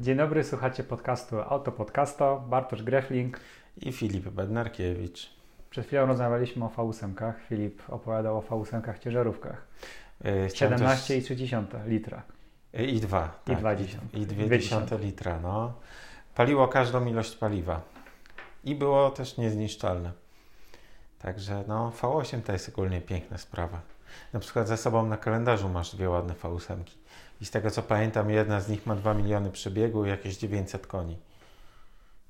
Dzień dobry, słuchacie podcastu Autopodcasto, Bartosz Grefling i Filip Bednarkiewicz. Przed chwilą rozmawialiśmy o V8. Filip opowiadał o V8 ciężarówkach. Yy, 17,3 litra. I 2. I tak, 2,10. I 2,10 litra, no. Paliło każdą ilość paliwa. I było też niezniszczalne. Także no, V8 to jest ogólnie piękna sprawa. Na przykład ze sobą na kalendarzu masz dwie ładne V8. I z tego co pamiętam, jedna z nich ma 2 miliony przebiegu i jakieś 900 koni.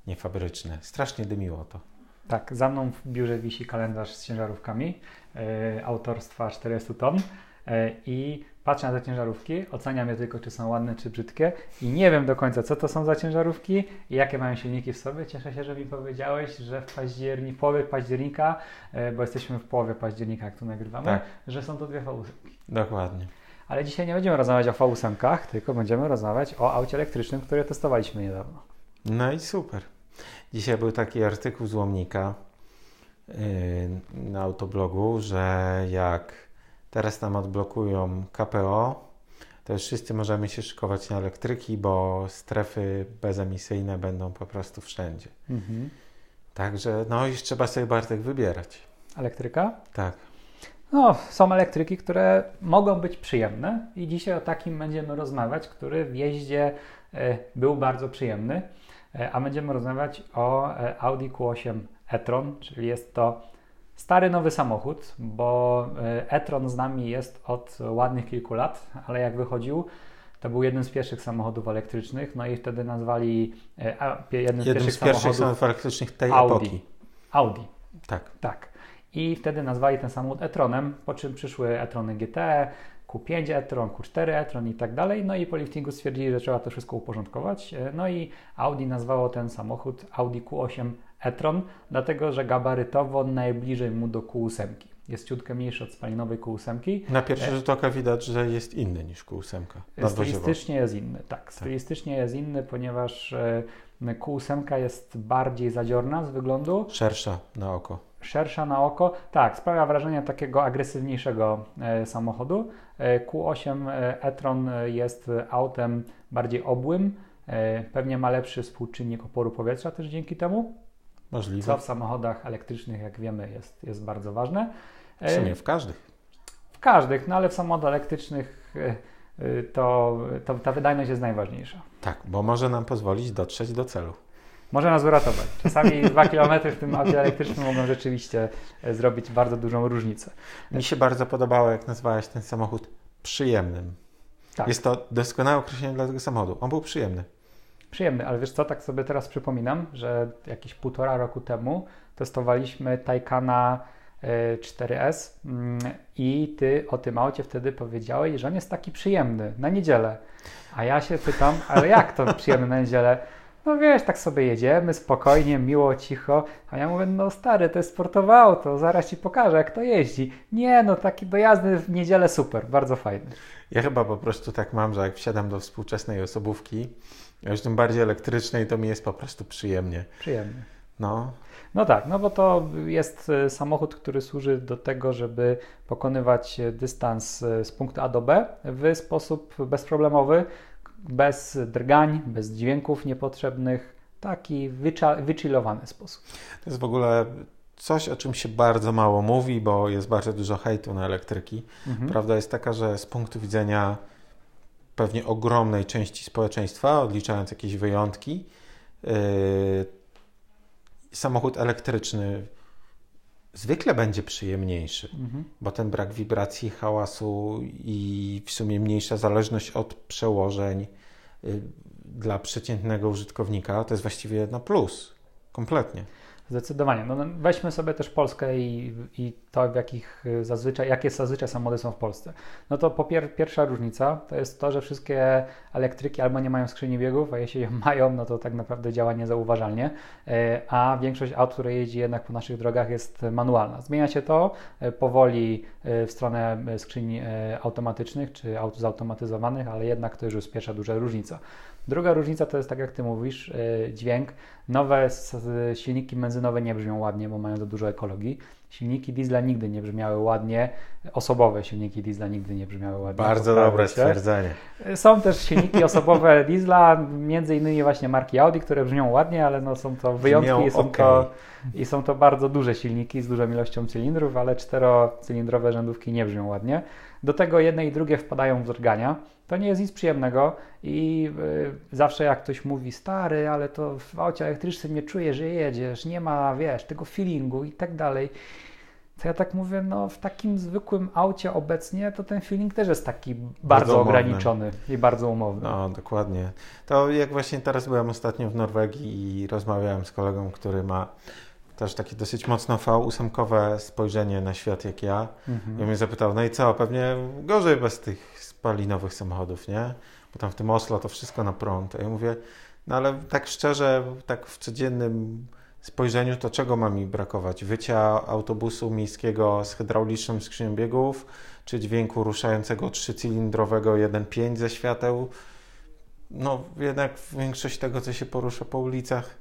Niefabryczne. Strasznie dymiło to. Tak, za mną w biurze wisi kalendarz z ciężarówkami e, autorstwa 400 ton e, i patrzę na te ciężarówki, oceniam je tylko, czy są ładne, czy brzydkie i nie wiem do końca, co to są za ciężarówki i jakie mają silniki w sobie. Cieszę się, że mi powiedziałeś, że w październiku, w połowie października, e, bo jesteśmy w połowie października, jak tu nagrywamy, tak. że są to dwie v Dokładnie. Ale dzisiaj nie będziemy rozmawiać o V8, tylko będziemy rozmawiać o aucie elektrycznym, które testowaliśmy niedawno. No i super. Dzisiaj był taki artykuł z Łomnika yy, na autoblogu, że jak teraz nam odblokują KPO, to już wszyscy możemy się szykować na elektryki, bo strefy bezemisyjne będą po prostu wszędzie. Mhm. Także no już trzeba sobie Bartek wybierać. Elektryka? Tak. No, są elektryki, które mogą być przyjemne i dzisiaj o takim będziemy rozmawiać, który w jeździe e, był bardzo przyjemny, e, a będziemy rozmawiać o e, Audi Q8 e-tron, czyli jest to stary nowy samochód, bo e-tron z nami jest od ładnych kilku lat, ale jak wychodził, to był jeden z pierwszych samochodów elektrycznych, no i wtedy nazwali jeden z pierwszych, z pierwszych samochodów elektrycznych tej Audi. epoki. Audi. Tak. Tak i wtedy nazwali ten samochód e-tronem, po czym przyszły e-trony GT, Q5 e-tron, Q4 e-tron i tak dalej. No i po liftingu stwierdzili, że trzeba to wszystko uporządkować. E, no i Audi nazwało ten samochód Audi Q8 e-tron, dlatego że gabarytowo najbliżej mu do Q8. Jest ciutkę mniejszy od spalinowej Q8. Na pierwszy rzut oka widać, że jest inny niż Q8. Stylistycznie jest inny, tak. tak. Stylistycznie jest inny, ponieważ e, Q8 jest bardziej zadziorna z wyglądu. Szersza na oko szersza na oko. Tak, sprawia wrażenie takiego agresywniejszego e, samochodu. E, Q8 e, e-tron jest autem bardziej obłym. Pewnie ma lepszy współczynnik oporu powietrza też dzięki temu. Możliwe. Co w samochodach elektrycznych, jak wiemy, jest, jest bardzo ważne. W sumie w każdych. W każdych, no ale w samochodach elektrycznych to, to ta wydajność jest najważniejsza. Tak, bo może nam pozwolić dotrzeć do celu może nas uratować. Czasami dwa kilometry w tym aucie elektrycznym mogą rzeczywiście e, zrobić bardzo dużą różnicę. Mi się bardzo podobało, jak nazwałeś ten samochód przyjemnym. Tak. Jest to doskonałe określenie dla tego samochodu. On był przyjemny. Przyjemny, ale wiesz co, tak sobie teraz przypominam, że jakieś półtora roku temu testowaliśmy Taycana 4S e, mm, i ty o tym aucie wtedy powiedziałeś, że on jest taki przyjemny na niedzielę. A ja się pytam, ale jak to przyjemny na niedzielę? No wiesz, tak sobie jedziemy, spokojnie, miło, cicho. A ja mówię, no stary, to jest sportowe auto, zaraz ci pokażę, jak to jeździ. Nie, no taki dojazdy w niedzielę super, bardzo fajny. Ja chyba po prostu tak mam, że jak wsiadam do współczesnej osobówki, już tym bardziej elektrycznej, to mi jest po prostu przyjemnie. Przyjemnie. No. No tak, no bo to jest e, samochód, który służy do tego, żeby pokonywać dystans e, z punktu A do B w sposób bezproblemowy bez drgań, bez dźwięków niepotrzebnych, taki wychillowany sposób. To jest w ogóle coś, o czym się bardzo mało mówi, bo jest bardzo dużo hejtu na elektryki. Mhm. Prawda jest taka, że z punktu widzenia pewnie ogromnej części społeczeństwa, odliczając jakieś wyjątki, yy, samochód elektryczny zwykle będzie przyjemniejszy, mhm. bo ten brak wibracji, hałasu i w sumie mniejsza zależność od przełożeń y, dla przeciętnego użytkownika to jest właściwie na plus, kompletnie. Zdecydowanie. No, weźmy sobie też Polskę i, i to, w jakich y, zazwyczaj, jakie zazwyczaj samochody są w Polsce. No to po pier pierwsza różnica to jest to, że wszystkie elektryki albo nie mają skrzyni biegów, a jeśli je mają, no to tak naprawdę działa niezauważalnie, e, a większość aut, które jeździ jednak po naszych drogach jest manualna. Zmienia się to e, powoli w stronę skrzyni automatycznych czy aut zautomatyzowanych, ale jednak to już jest pierwsza duża różnica. Druga różnica to jest tak jak Ty mówisz, dźwięk. Nowe silniki benzynowe nie brzmią ładnie, bo mają za dużo ekologii. Silniki diesla nigdy nie brzmiały ładnie, osobowe silniki diesla nigdy nie brzmiały ładnie. Bardzo dobre stwierdzenie. Są też silniki osobowe diesla, między innymi właśnie marki Audi, które brzmią ładnie, ale no są to wyjątki i są, okay. to, i są to bardzo duże silniki z dużą ilością cylindrów, ale czterocylindrowe rzędówki nie brzmią ładnie. Do tego jedne i drugie wpadają w drgania. To nie jest nic przyjemnego i y, zawsze jak ktoś mówi stary, ale to w aucie elektrycznym nie czuję, że jedziesz, nie ma, wiesz, tego feelingu i tak dalej. To ja tak mówię, no w takim zwykłym aucie obecnie to ten feeling też jest taki bardzo, bardzo ograniczony i bardzo umowny. No, dokładnie. To jak właśnie teraz byłem ostatnio w Norwegii i rozmawiałem z kolegą, który ma też takie dosyć mocno V8 spojrzenie na świat jak ja. Mhm. I mnie zapytał, no i co, pewnie gorzej bez tych spalinowych samochodów, nie? Bo tam w tym Oslo to wszystko na prąd. A ja mówię, no ale tak szczerze, tak w codziennym spojrzeniu, to czego ma mi brakować? Wycia autobusu miejskiego z hydrauliczną skrzynią biegów, czy dźwięku ruszającego trzycylindrowego 1.5 ze świateł? No jednak większość tego, co się porusza po ulicach,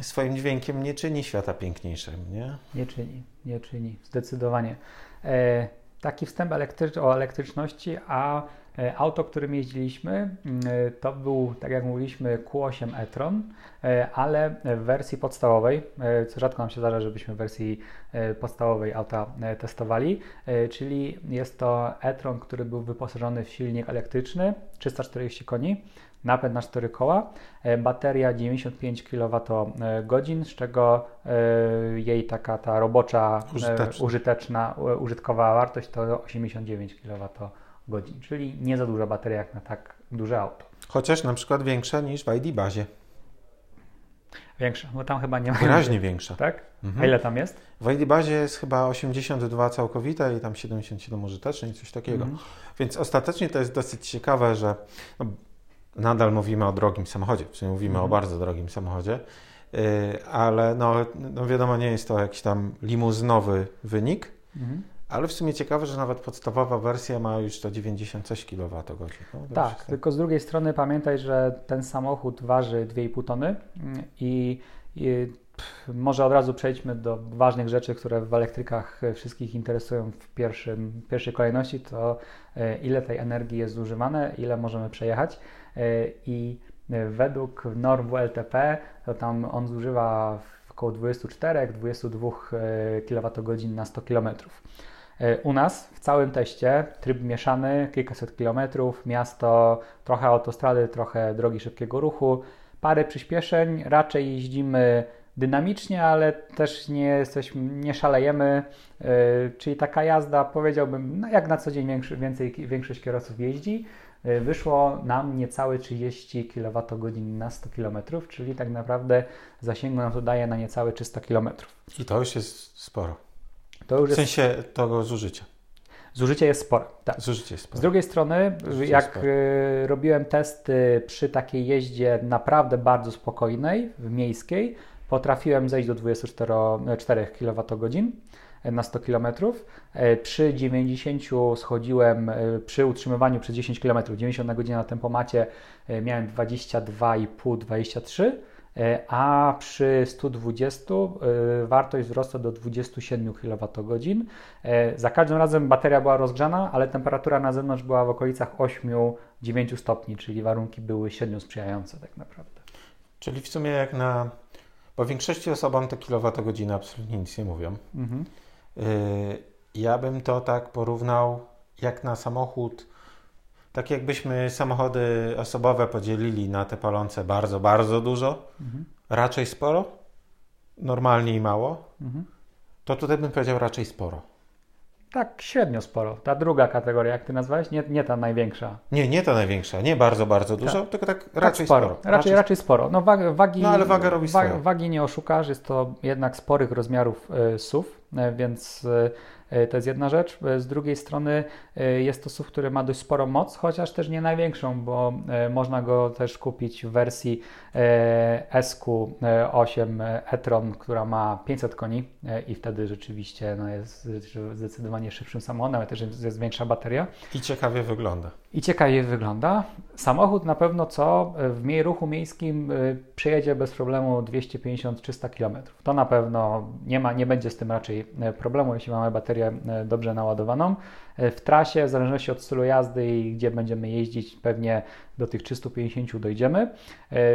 swoim dźwiękiem nie czyni świata piękniejszym, nie? Nie czyni, nie czyni, zdecydowanie. E, taki wstęp elektrycz o elektryczności, a e, auto, którym jeździliśmy, e, to był, tak jak mówiliśmy, Q8 e-tron, e, ale w wersji podstawowej, co rzadko nam się zdarza, żebyśmy w wersji podstawowej auta testowali, czyli jest to e-tron, który był wyposażony w silnik elektryczny, 340 koni, napęd na 4 koła, e, bateria 95 kWh, z czego e, jej taka ta robocza, e, użyteczna, użyteczna użytkowa wartość to 89 kWh, czyli nie za duża bateria jak na tak duże auto. Chociaż na przykład większa niż w ID bazie. Większa, bo tam chyba nie ma. Wyraźnie większa. Tak? Mhm. A ile tam jest? W ID bazie jest chyba 82 całkowite i tam 77 użyteczne i coś takiego. Mhm. Więc ostatecznie to jest dosyć ciekawe, że no, nadal mówimy o drogim samochodzie, w sumie mówimy mhm. o bardzo drogim samochodzie, y, ale no, no wiadomo, nie jest to jakiś tam limuzynowy wynik, mhm. ale w sumie ciekawe, że nawet podstawowa wersja ma już to 90 kWh. No, tak, tylko z drugiej strony pamiętaj, że ten samochód waży 2,5 tony mm, i, i może od razu przejdźmy do ważnych rzeczy, które w elektrykach wszystkich interesują w pierwszym, pierwszej kolejności, to e, ile tej energii jest zużywane, ile możemy przejechać. E, i według norm WLTP to tam on zużywa około 24-22 e, kWh na 100 km. E, u nas w całym teście tryb mieszany, kilkaset kilometrów, miasto, trochę autostrady, trochę drogi szybkiego ruchu, parę przyspieszeń, raczej jeździmy dynamicznie, ale też nie jesteśmy, nie szalejemy, czyli taka jazda powiedziałbym, no jak na co dzień więcej, większość kierowców jeździ, wyszło nam niecałe 30 kWh na 100 km, czyli tak naprawdę zasięgu nam to daje na niecałe 300 km. I to już jest sporo. To już w sensie jest... tego zużycia. Zużycie jest spore. Tak. Zużycie jest spore. Z drugiej strony, Zużycie jak e, robiłem testy przy takiej jeździe naprawdę bardzo spokojnej, w miejskiej, potrafiłem zejść do 24 kWh na 100 km. E, przy 90 schodziłem, e, przy utrzymywaniu przez 10 km, 90 na godzinę na tempomacie e, miałem 22,5-23 a przy 120 wartość wzrosła do 27 kWh. Za każdym razem bateria była rozgrzana, ale temperatura na zewnątrz była w okolicach 8-9 stopni, czyli warunki były średnio sprzyjające tak naprawdę. Czyli w sumie jak na... Bo większości osobom te kilowatogodziny absolutnie nic nie mówią. Mhm. Y, ja bym to tak porównał jak na samochód. Tak jakbyśmy samochody osobowe podzielili na te palące bardzo, bardzo dużo, mhm. raczej sporo, normalnie i mało, mhm. to tutaj bym powiedział raczej sporo. Tak, średnio sporo. Ta druga kategoria, jak ty nazwałeś, nie, nie ta największa. Nie, nie ta największa, nie bardzo, bardzo dużo, tak. tylko tak, tak raczej tak sporo. sporo. Raczej, raczej, raczej sporo. No, wagi, wagi, no ale waga robi wa, Wagi nie oszukasz, jest to jednak sporych rozmiarów y, SUV, y, więc y, To jest jedna rzecz. Z drugiej strony jest to SUV, który ma dość sporą moc, chociaż też nie największą, bo można go też kupić w wersji SQ8 e-tron, która ma 500 koni i wtedy rzeczywiście no, jest zdecydowanie szybszym samochodem, ale też jest większa bateria. I ciekawie wygląda. I ciekawie wygląda. Samochód na pewno co w mniej ruchu miejskim przejedzie bez problemu 250-300 km. To na pewno nie ma, nie będzie z tym raczej problemu, jeśli mamy baterię dobrze naładowaną. W trasie, w zależności od stylu jazdy i gdzie będziemy jeździć, pewnie do tych 350 dojdziemy.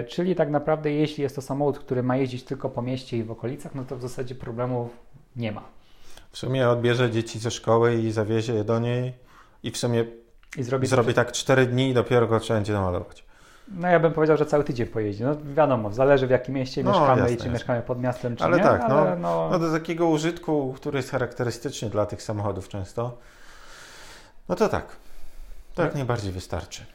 Czyli tak naprawdę, jeśli jest to samochód, który ma jeździć tylko po mieście i w okolicach, no to w zasadzie problemów nie ma. W sumie odbierze dzieci ze szkoły i zawiezie je do niej i w sumie I zrobi, zrobi tak 4 dni i dopiero go trzeba będzie naładować. No ja bym powiedział, że cały tydzień pojeździ. No wiadomo, zależy w jakim mieście no, mieszkamy jasne, i czy jasne. mieszkamy pod miastem, czy ale nie. Tak, ale no, no... no do takiego użytku, który jest charakterystyczny dla tych samochodów często, no to tak. To jak no. najbardziej wystarczy.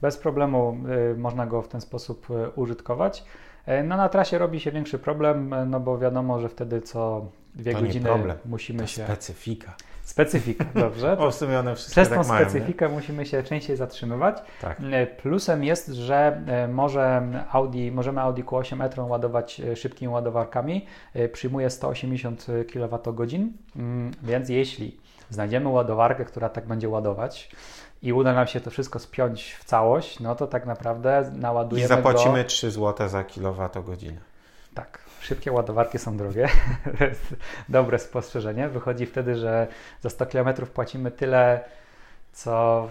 Bez problemu y, można go w ten sposób y, użytkować. Y, no na trasie robi się większy problem, y, no bo wiadomo, że wtedy co dwie to godziny problem. musimy to się... specyfika. Specyfika, dobrze. o, w sumie one wszystkie Przez tak tą specyfikę mają, musimy się częściej zatrzymywać. Tak. E, plusem jest, że e, może Audi, możemy Audi Q8 e-tron ładować szybkimi ładowarkami. Przyjmuje 180 kWh, mm, więc jeśli znajdziemy ładowarkę, która tak będzie ładować, i uda nam się to wszystko spiąć w całość, no to tak naprawdę naładujemy I zapłacimy go... 3 zł za kilowatogodzinę. Tak, szybkie ładowarki są drogie. to jest dobre spostrzeżenie. Wychodzi wtedy, że za 100 km płacimy tyle, co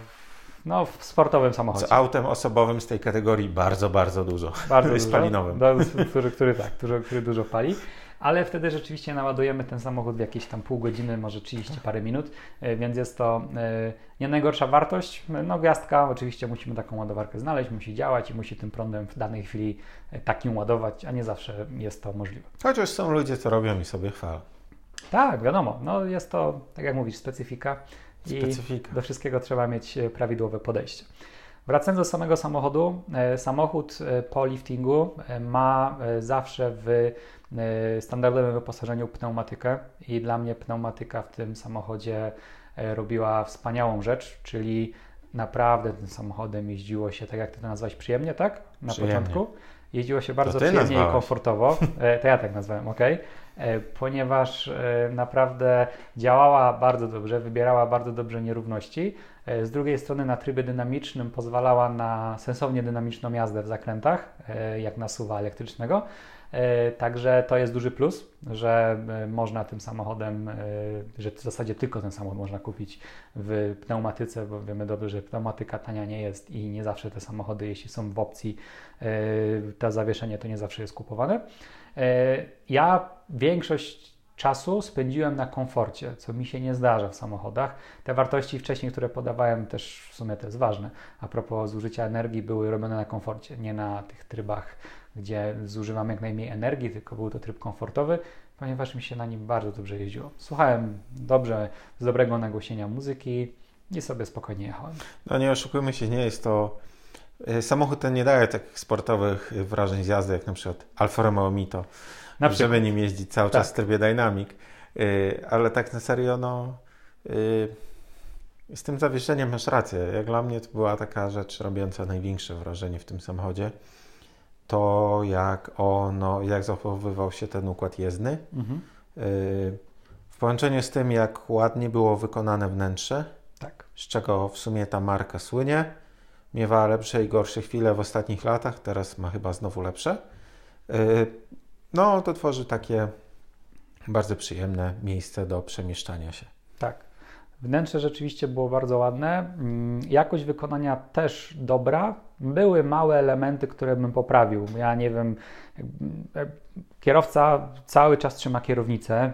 no, w sportowym samochodzie. Z autem osobowym z tej kategorii bardzo, bardzo dużo. Bardzo dużo, spalinowym. Do, który, który, tak, który, który dużo pali ale wtedy rzeczywiście naładujemy ten samochód w jakieś tam pół godziny, może 30 parę minut, e, więc jest to e, nie najgorsza wartość. No gwiazdka, oczywiście musimy taką ładowarkę znaleźć, musi działać i musi tym prądem w danej chwili e, takim ładować, a nie zawsze jest to możliwe. Chociaż są ludzie, co robią i sobie chwalą. Tak, wiadomo. No jest to, tak jak mówisz, specyfika. Specyfika. I do wszystkiego trzeba mieć prawidłowe podejście. Wracając do samego samochodu, samochód po liftingu ma zawsze w standardowym wyposażeniu pneumatykę i dla mnie pneumatyka w tym samochodzie e, robiła wspaniałą rzecz, czyli naprawdę tym samochodem jeździło się, tak jak ty to nazwałeś, przyjemnie, tak? Na przyjemnie. początku. Jeździło się bardzo przyjemnie nazwałeś. i komfortowo. E, to ja tak nazwałem, ok? Ponieważ naprawdę działała bardzo dobrze, wybierała bardzo dobrze nierówności. Z drugiej strony na trybie dynamicznym pozwalała na sensownie dynamiczną jazdę w zakrętach, jak na suwa elektrycznego. E, także to jest duży plus, że e, można tym samochodem, e, że w zasadzie tylko ten samochód można kupić w pneumatyce, bo wiemy dobrze, że pneumatyka tania nie jest i nie zawsze te samochody, jeśli są w opcji to zawieszenie, to nie zawsze jest kupowane. Ja większość czasu spędziłem na komforcie, co mi się nie zdarza w samochodach. Te wartości wcześniej, które podawałem, też w sumie to jest ważne. A propos zużycia energii, były robione na komforcie, nie na tych trybach gdzie zużywam jak najmniej energii, tylko był to tryb komfortowy, ponieważ mi się na nim bardzo dobrze jeździło. Słuchałem dobrze, z dobrego nagłośnienia muzyki i sobie spokojnie jechałem. No nie oszukujmy się, nie jest to... E, samochód ten nie daje takich sportowych wrażeń z jazdy, jak na przykład Alfa Romeo Mito, na żeby nim jeździć cały czas tak. w trybie dynamic. E, ale tak na serio, no... E, z tym zawieszeniem masz rację. Jak dla mnie to była taka rzecz robiąca największe wrażenie w tym samochodzie to, jak ono, jak zachowywał się ten układ jezdny. Mhm. Y, w połączeniu z tym, jak ładnie było wykonane wnętrze, tak. z czego w sumie ta marka słynie. Miewała lepsze i gorsze chwile w ostatnich latach, teraz ma chyba znowu lepsze. Y, no, to tworzy takie bardzo przyjemne miejsce do przemieszczania się. Tak. Wnętrze rzeczywiście było bardzo ładne. Mm, jakość wykonania też dobra. Były małe elementy, które bym poprawił. Ja nie wiem, kierowca cały czas trzyma kierownicę,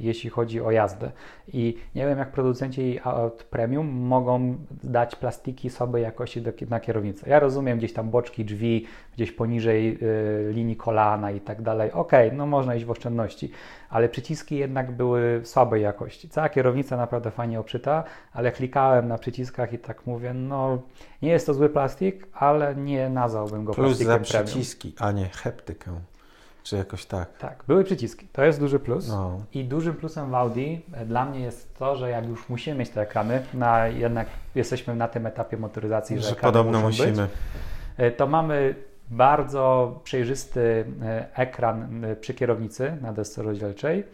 jeśli chodzi o jazdę. I nie wiem, jak producenci aut premium mogą dać plastiki słabej jakości do, na kierownicę. Ja rozumiem gdzieś tam boczki drzwi, gdzieś poniżej y, linii kolana i tak dalej. Ok, no można iść w oszczędności, ale przyciski jednak były słabej jakości. Cała kierownica naprawdę fajnie oprzyta, ale klikałem na przyciskach i tak mówię, no nie jest to zły plastik, ale nie nazwałbym go Plus plastikiem za przyciski, a nie heptykę. czy jakoś tak. Tak, były przyciski. To jest duży plus. No. I dużym plusem w Audi e, dla mnie jest to, że jak już musimy mieć te ekrany, na, jednak jesteśmy na tym etapie motoryzacji, że, Że podobno musimy. Być, e, to mamy bardzo przejrzysty e, ekran e, przy kierownicy na desce rozdzielczej.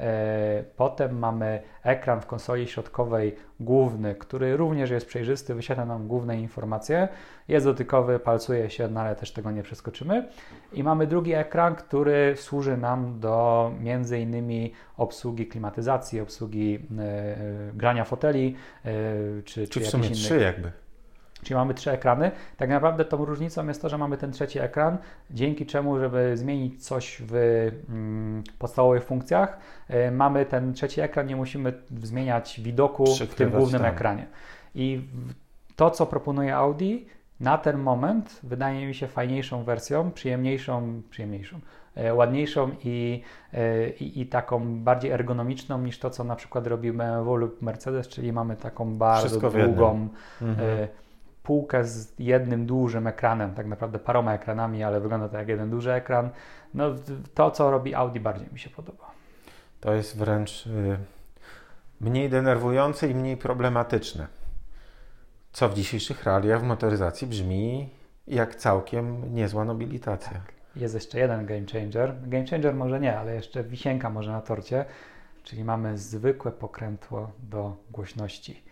E, Potem mamy ekran w konsoli środkowej główny, który również jest przejrzysty, wyświetla nam główne informacje. Jest dotykowy, palcuje się, no ale też tego nie przeskoczymy. I mamy drugi ekran, który służy nam do między innymi obsługi klimatyzacji, obsługi e, grania foteli, e, czy, Czy w czy sumie jakichś trzy jakby. Czyli mamy trzy ekrany. Tak naprawdę tą różnicą jest to, że mamy ten trzeci ekran, dzięki czemu, żeby zmienić coś w mm, podstawowych funkcjach, y, mamy ten trzeci ekran, nie musimy zmieniać widoku w tym głównym tam. ekranie. I to, co proponuje Audi, na ten moment wydaje mi się fajniejszą wersją, przyjemniejszą, przyjemniejszą, e, ładniejszą i, e, i, i taką bardziej ergonomiczną niż to, co na przykład robi BMW lub Mercedes, czyli mamy taką bardzo długą Mhm. Półkę z jednym dużym ekranem, tak naprawdę paroma ekranami, ale wygląda to jak jeden duży ekran. No to, co robi Audi bardziej mi się podoba. To jest wręcz y, mniej denerwujące i mniej problematyczne. Co w dzisiejszych realiach w motoryzacji brzmi jak całkiem niezła nobilitacja. Jest jeszcze jeden game changer. Game changer może nie, ale jeszcze wisienka może na torcie, czyli mamy zwykłe pokrętło do głośności.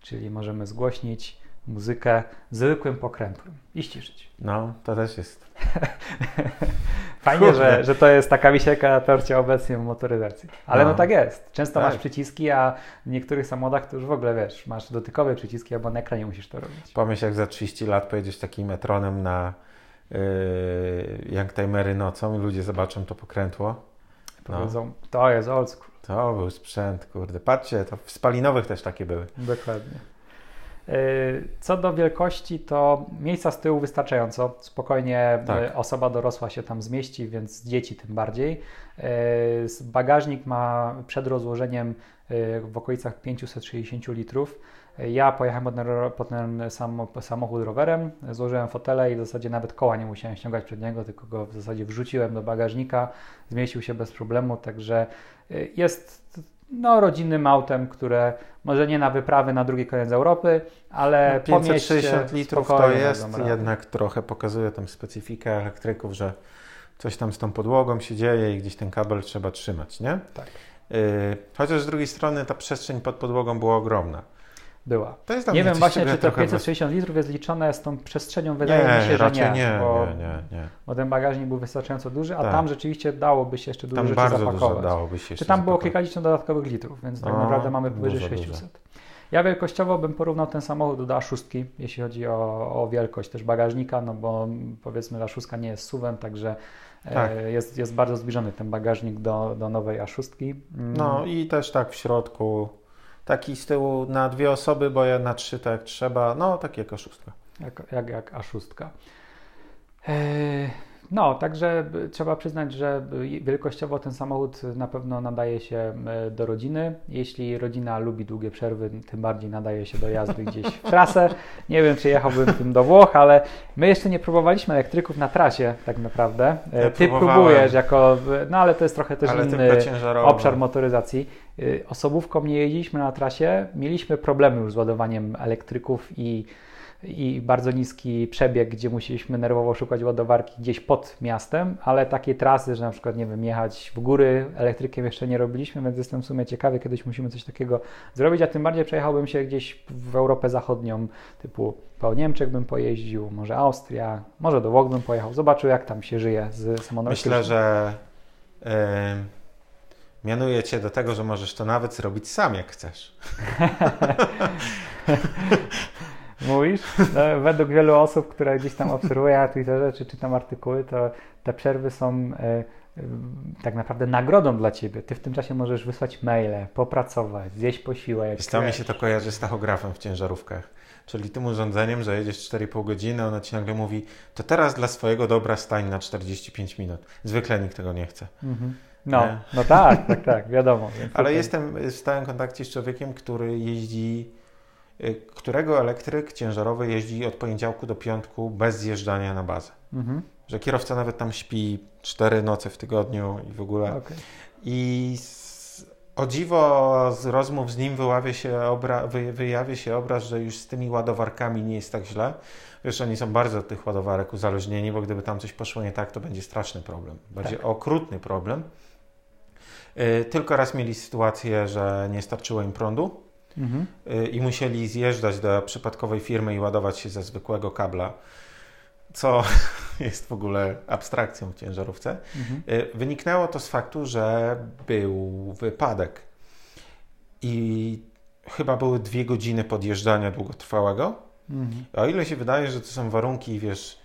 Czyli możemy zgłośnić muzykę zwykłym pokrętłem i ściszyć. No, to też jest. Fajnie, że, że to jest taka wisienka na torcie obecnie w motoryzacji. Ale no, No. tak jest. Często Tak. masz przyciski, a w niektórych samochodach to już w ogóle wiesz, masz dotykowe przyciski albo na ekranie musisz to robić. Pomyśl, jak za 30 lat pojedziesz takim metronem na yy, Youngtimery nocą i ludzie zobaczą to pokrętło. No. Powiedzą, to jest old school. To był sprzęt, kurde. Patrzcie, to w spalinowych też takie były. Dokładnie. Yy, Co do wielkości, to miejsca z tyłu wystarczająco. Spokojnie Tak. yy, osoba dorosła się tam zmieści, więc dzieci tym bardziej. S- Bagażnik ma przed rozłożeniem w okolicach 560 litrów. Ja pojechałem pod ten, pod ten samo- samochód rowerem, złożyłem fotele i w zasadzie nawet koła nie musiałem ściągać przed niego, tylko go w zasadzie wrzuciłem do bagażnika, zmieścił się bez problemu, także jest no, rodzinnym autem, które może nie na wyprawy na drugi koniec Europy, ale No, po mieście 560 litrów to jest jednak trochę pokazuje tam specyfikę elektryków, że coś tam z tą podłogą się dzieje i gdzieś ten kabel trzeba trzymać, nie? Tak. Yy, chociaż z drugiej strony ta przestrzeń pod podłogą była ogromna. Była. To jest dla Nie mnie wiem właśnie, czy to trochę 560 litrów jest liczone z tą przestrzenią, wydaje mi się, że nie, nie, bo, nie, nie, nie. bo ten bagażnik był wystarczająco duży, a Tak. tam rzeczywiście dałoby się jeszcze dużo Tam rzeczy zapakować. dużo dałoby się jeszcze Czy tam było kilkadziesiąt dodatkowych litrów, więc tak No, naprawdę mamy powyżej dużo, 600. Ja wielkościowo bym porównał ten samochód do A6, jeśli chodzi o, o wielkość też bagażnika, no bo powiedzmy A6 nie jest suwem, także Tak. e, jest, jest bardzo zbliżony ten bagażnik do, do nowej A6. Mm, No i też tak w środku, taki z tyłu na dwie osoby, bo ja na trzy tak trzeba, no tak jak szóstka. Jak, jak, jak A6. Eee, No, także b- trzeba przyznać, że b- wielkościowo ten samochód na pewno nadaje się e, do rodziny. Jeśli rodzina lubi długie przerwy, tym bardziej nadaje się do jazdy gdzieś w trasę. Nie wiem, czy jechałbym tym do Włoch, ale my jeszcze nie próbowaliśmy elektryków na trasie tak naprawdę. E, Ja Ty próbujesz jako, no ale to jest trochę też Ale inny obszar motoryzacji. Osobówką nie jeździliśmy na trasie, mieliśmy problemy już z ładowaniem elektryków i, i bardzo niski przebieg, gdzie musieliśmy nerwowo szukać ładowarki gdzieś pod miastem, ale takie trasy, że na przykład, nie wiem, jechać w góry elektrykiem jeszcze nie robiliśmy, więc jestem w sumie ciekawy, kiedyś musimy coś takiego zrobić, a tym bardziej przejechałbym się gdzieś w Europę Zachodnią, typu po Niemczech bym pojeździł, może Austria, może do Włoch bym pojechał, zobaczył jak tam się żyje z samochodem Myślę, że yy, mianuję Cię do tego, że możesz to nawet zrobić sam jak chcesz. Mówisz? No, według wielu osób, które gdzieś tam obserwuję na Twitterze czy czytam artykuły, to te przerwy są e, e, tak naprawdę nagrodą dla ciebie. Ty w tym czasie możesz wysłać maile, popracować, zjeść posiłek. Wiesz mi się to kojarzy z tachografem w ciężarówkach. Czyli tym urządzeniem, że jedziesz 4,5 godziny, ono ci nagle mówi, to teraz dla swojego dobra stań na 45 minut. Zwykle nikt tego nie chce. Mhm. No, Nie? no tak, tak, tak, wiadomo. Ale tutaj- jestem w stałym kontakcie z człowiekiem, który jeździ, którego elektryk ciężarowy jeździ od poniedziałku do piątku bez zjeżdżania na bazę. Mhm. że kierowca nawet tam śpi cztery noce w tygodniu i w ogóle. Okay. I z, o dziwo z rozmów z nim wyławia się obra, wy, wyjawia się obraz, że już z tymi ładowarkami nie jest tak źle. Wiesz, oni są bardzo od tych ładowarek uzależnieni, bo gdyby tam coś poszło nie tak, to będzie straszny problem. Będzie tak. okrutny problem. Yy, tylko raz mieli sytuację, że nie starczyło im prądu mhm. yy, i musieli zjeżdżać do przypadkowej firmy i ładować się ze zwykłego kabla co jest w ogóle abstrakcją w ciężarówce, mhm. Y, wyniknęło to z faktu, że był wypadek i chyba były dwie godziny podjeżdżania długotrwałego. Mhm. O ile się wydaje, że to są warunki, wiesz,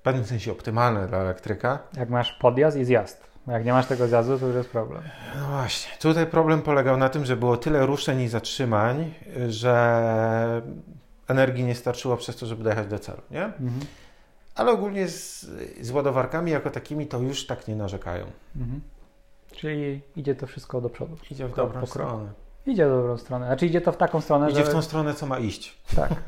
w pewnym sensie optymalne dla elektryka. Jak masz podjazd i zjazd. Jak nie masz tego zjazdu, to już jest problem. No właśnie. Tutaj problem polegał na tym, że było tyle ruszeń i zatrzymań, że energii nie starczyło przez to, żeby dojechać do celu, nie? Mhm. Ale ogólnie z, z ładowarkami jako takimi to już tak nie narzekają. Mhm. Czyli idzie to wszystko do przodu. Idzie w dobrą stronę. Idzie w dobrą stronę. Znaczy idzie to w taką stronę, Idzie że... w tą stronę, co ma iść. Tak.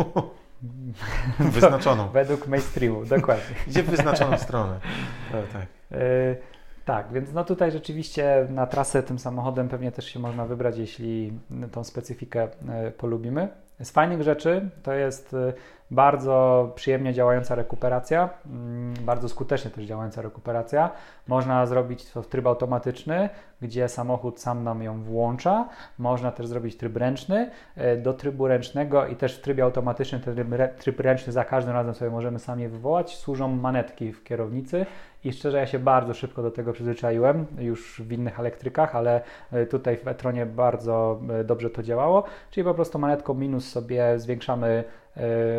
Wyznaczoną. Według mainstreamu, dokładnie. Idzie w wyznaczoną stronę. Tak, tak. Y tak, więc no tutaj rzeczywiście na trasę tym samochodem pewnie też się można wybrać, jeśli tą specyfikę y, polubimy. Z fajnych rzeczy to jest y, bardzo przyjemnie działająca rekuperacja, mm, bardzo skutecznie też działająca rekuperacja. Można zrobić to w tryb automatyczny, gdzie samochód sam nam ją włącza. Można też zrobić tryb ręczny. Y, do trybu ręcznego i też w trybie automatycznym ten tryb ręczny za każdym razem sobie możemy sami wywołać. Służą manetki w kierownicy i szczerze ja się bardzo szybko do tego przyzwyczaiłem, już w innych elektrykach, ale y, tutaj w e-tronie bardzo dobrze to działało, czyli po prostu manetką minus sobie zwiększamy E,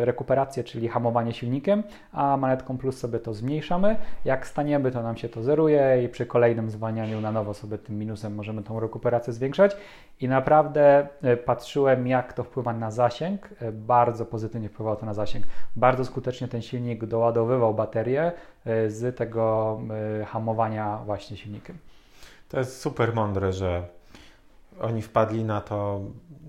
rekuperację, czyli hamowanie silnikiem, a manetką plus sobie to zmniejszamy. Jak staniemy, to nam się to zeruje i przy kolejnym zwalnianiu na nowo sobie tym minusem możemy tą rekuperację zwiększać. I naprawdę e, patrzyłem, jak to wpływa na zasięg. E, bardzo pozytywnie wpływało to na zasięg. Bardzo skutecznie ten silnik doładowywał baterię z tego hamowania właśnie silnikiem. To jest super mądre, że oni wpadli na to,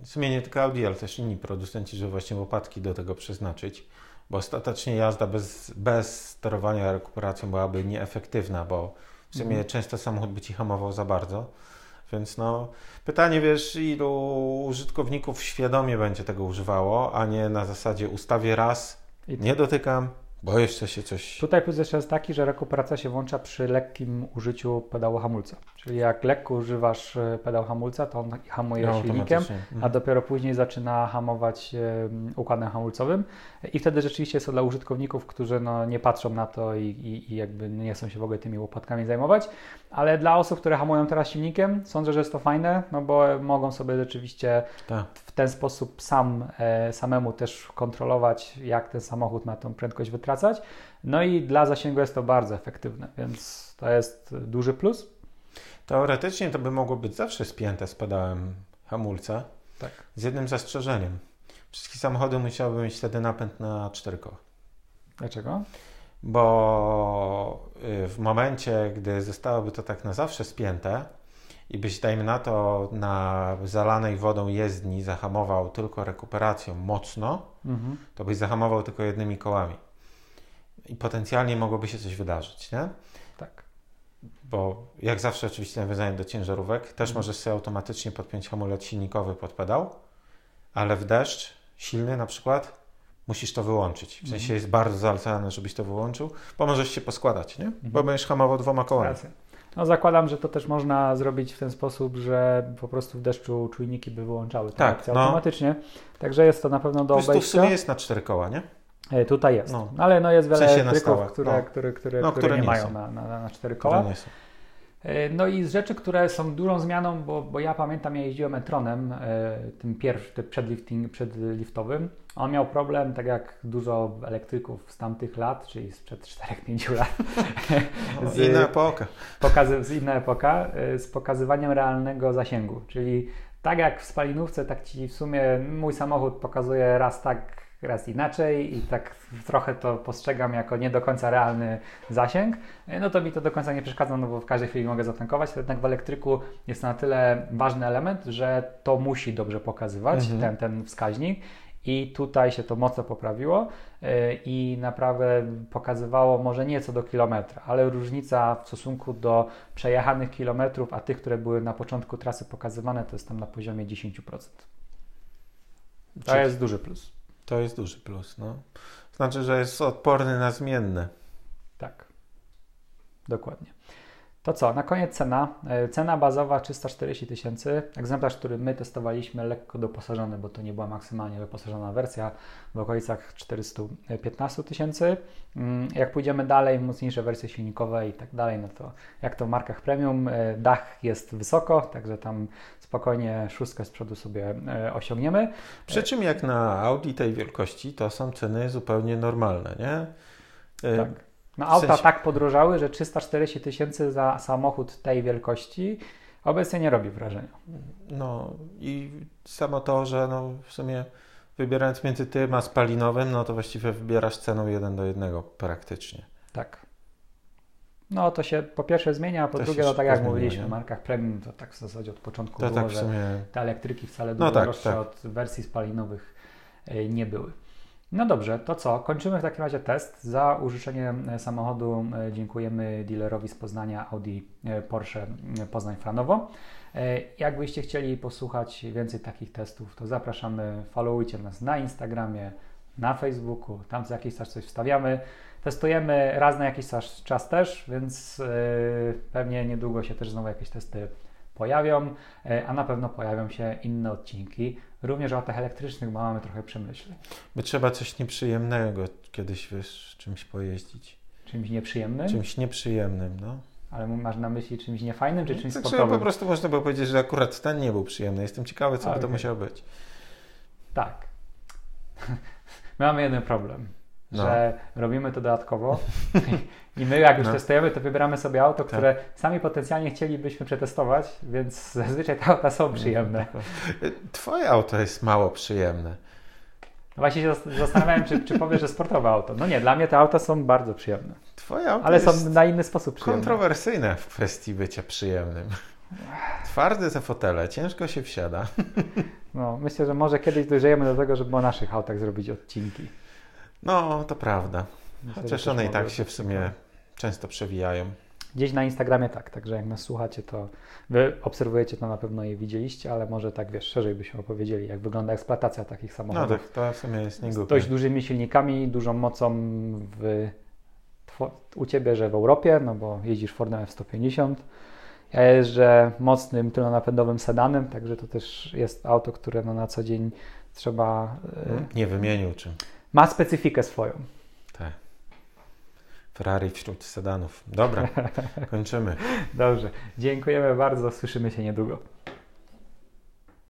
w sumie nie tylko Audi, ale też inni producenci, że właśnie łopatki do tego przeznaczyć, bo ostatecznie jazda bez, bez sterowania rekuperacją byłaby nieefektywna, bo w sumie mm. często samochód by ci hamował za bardzo. Więc no, pytanie, wiesz, ilu użytkowników świadomie będzie tego używało, a nie na zasadzie ustawię raz, nie dotykam, bo jeszcze się coś. Tutaj plus jeszcze jest taki, że rekuperacja się włącza przy lekkim użyciu pedału hamulca. Czyli jak lekko używasz e, pedał hamulca, to on hamuje no, silnikiem, mhm. a dopiero później zaczyna hamować układem hamulcowym. I wtedy rzeczywiście jest to dla użytkowników, którzy no, nie patrzą na to i, i, i jakby nie chcą się w ogóle tymi łopatkami zajmować. Ale dla osób, które hamują teraz silnikiem, sądzę, że jest to fajne, no bo mogą sobie rzeczywiście tak. w ten sposób sam, e, samemu też kontrolować, jak ten samochód ma tą prędkość wytracać. No i dla zasięgu jest to bardzo efektywne, więc to jest duży plus. Teoretycznie to by mogło być zawsze spięte z pedałem hamulca. Tak. Z jednym zastrzeżeniem. Wszystkie samochody musiałyby mieć wtedy napęd na cztery koła. Dlaczego? Bo y, w momencie, gdy zostałoby to tak na zawsze spięte i byś, dajmy na to, na zalanej wodą jezdni zahamował tylko rekuperacją mocno, mhm. to byś zahamował tylko jednymi kołami. I potencjalnie mogłoby się coś wydarzyć, nie? bo jak zawsze oczywiście nawiązanie do ciężarówek, też mhm. możesz sobie automatycznie podpiąć hamulec silnikowy pod pedał, ale w deszcz silny na przykład musisz to wyłączyć. W sensie mhm. jest bardzo zalecane, żebyś to wyłączył, bo możesz się poskładać, nie? Mhm. Bo będziesz hamował dwoma kołami. No zakładam, że to też można zrobić w ten sposób, że po prostu w deszczu czujniki by wyłączały tę tak, no. automatycznie. Także jest to na pewno do obejścia. To w sumie jest na cztery koła, nie? E, tutaj jest. No. Ale no jest wiele w sensie które, no. które, które, no, które, które, nie, nie mają na, na, na cztery koła. E, no i z rzeczy, które są dużą zmianą, bo, bo ja pamiętam, ja jeździłem Etronem, e, tym pierwszym, tym przedlifting, przedliftowym. On miał problem, tak jak dużo elektryków z tamtych lat, czyli sprzed 4-5 lat. z, inna epoka. Pokazy, z inna epoka, z pokazywaniem realnego zasięgu. Czyli tak jak w spalinówce, tak ci w sumie mój samochód pokazuje raz tak raz inaczej i tak trochę to postrzegam jako nie do końca realny zasięg, no to mi to do końca nie przeszkadza, no bo w każdej chwili mogę zatankować, jednak w elektryku jest na tyle ważny element, że to musi dobrze pokazywać, mhm. ten, ten wskaźnik i tutaj się to mocno poprawiło e, i naprawdę pokazywało może nie co do kilometra, ale różnica w stosunku do przejechanych kilometrów, a tych, które były na początku trasy pokazywane, to jest tam na poziomie 10%. To Czyli jest duży plus. To jest duży plus. No. Znaczy, że jest odporny na zmienne. Tak, dokładnie. To co, na koniec cena. E, Cena bazowa 340 tysięcy. Egzemplarz, który my testowaliśmy, lekko doposażony, bo to nie była maksymalnie wyposażona wersja, w okolicach 415 tysięcy. Mm, Jak pójdziemy dalej, mocniejsze wersje silnikowe i tak dalej, no to jak to w markach premium, e, dach jest wysoko, także tam spokojnie szóstkę z przodu sobie e, osiągniemy. Przy czym jak na Audi tej wielkości, to są ceny zupełnie normalne, nie? Tak. No W auta sensie- tak podrożały, że 340 tysięcy za samochód tej wielkości obecnie nie robi wrażenia. No i samo to, że no w sumie wybierając między tym a spalinowym, no to właściwie wybierasz ceną jeden do jednego praktycznie. Tak. No to się po pierwsze zmienia, a po To drugie, no tak jak zmienia, mówiliśmy, w markach premium to tak w zasadzie od początku To było, tak w że sumie te elektryki wcale No dużo tak, droższe tak. od wersji spalinowych y, nie były. No dobrze, to co? Kończymy w takim razie test. Za użyczenie e, samochodu e, dziękujemy dealerowi z Poznania Audi e, Porsche Poznań Franowo. Jakbyście chcieli posłuchać więcej takich testów, to zapraszamy, followujcie nas na Instagramie, na Facebooku, tam jakiś czas coś wstawiamy. Testujemy raz na jakiś czas, też, więc pewnie niedługo się też znowu jakieś testy pojawią, e, a na pewno pojawią się inne odcinki, również o autach elektrycznych, bo mamy trochę przemyśleń. by trzeba coś nieprzyjemnego kiedyś wiesz, czymś pojeździć. Czymś nieprzyjemnym, Czymś nieprzyjemnym, no. ale masz na myśli czymś niefajnym, czy czymś Tak, żeby sportowym? po prostu można było powiedzieć, że akurat ten nie był przyjemny. Jestem ciekawy, co by to musiało być. Tak. My mamy jeden problem, No. że robimy to dodatkowo i my jak już No. testujemy, to wybieramy sobie auto, Tak. które sami potencjalnie chcielibyśmy przetestować, więc zazwyczaj te auta są przyjemne. Twoje auto jest mało przyjemne. Właśnie się zas- zastanawiałem, czy, czy powiesz, że sportowe auto. No nie, dla mnie te auta są bardzo przyjemne, Twoje auto ale są na inny sposób przyjemne. kontrowersyjne w kwestii bycia przyjemnym. Twarde te fotele, ciężko się wsiada. No, myślę, że może kiedyś dojrzejemy do tego, żeby o naszych autach zrobić odcinki. No, to prawda. Myślę, Chociaż one i tak się w sumie ciekawe. Często przewijają. Gdzieś na Instagramie tak, także jak nas słuchacie, to wy obserwujecie to na pewno je widzieliście, ale może tak wiesz, szerzej byśmy opowiedzieli, jak wygląda eksploatacja takich No samochodów. tak, to w sumie jest z niegłupie. dość dużymi silnikami, dużą mocą w, u Ciebie, że w Europie, no bo jeździsz Fordem F-150. Ja jeżdżę mocnym tylonapędowym sedanem, także to też jest auto, które no na co dzień trzeba... y, Nie wymienił czym. ma specyfikę swoją. Ferrari wśród sedanów. Dobra, kończymy. Dobrze, dziękujemy bardzo, słyszymy się niedługo.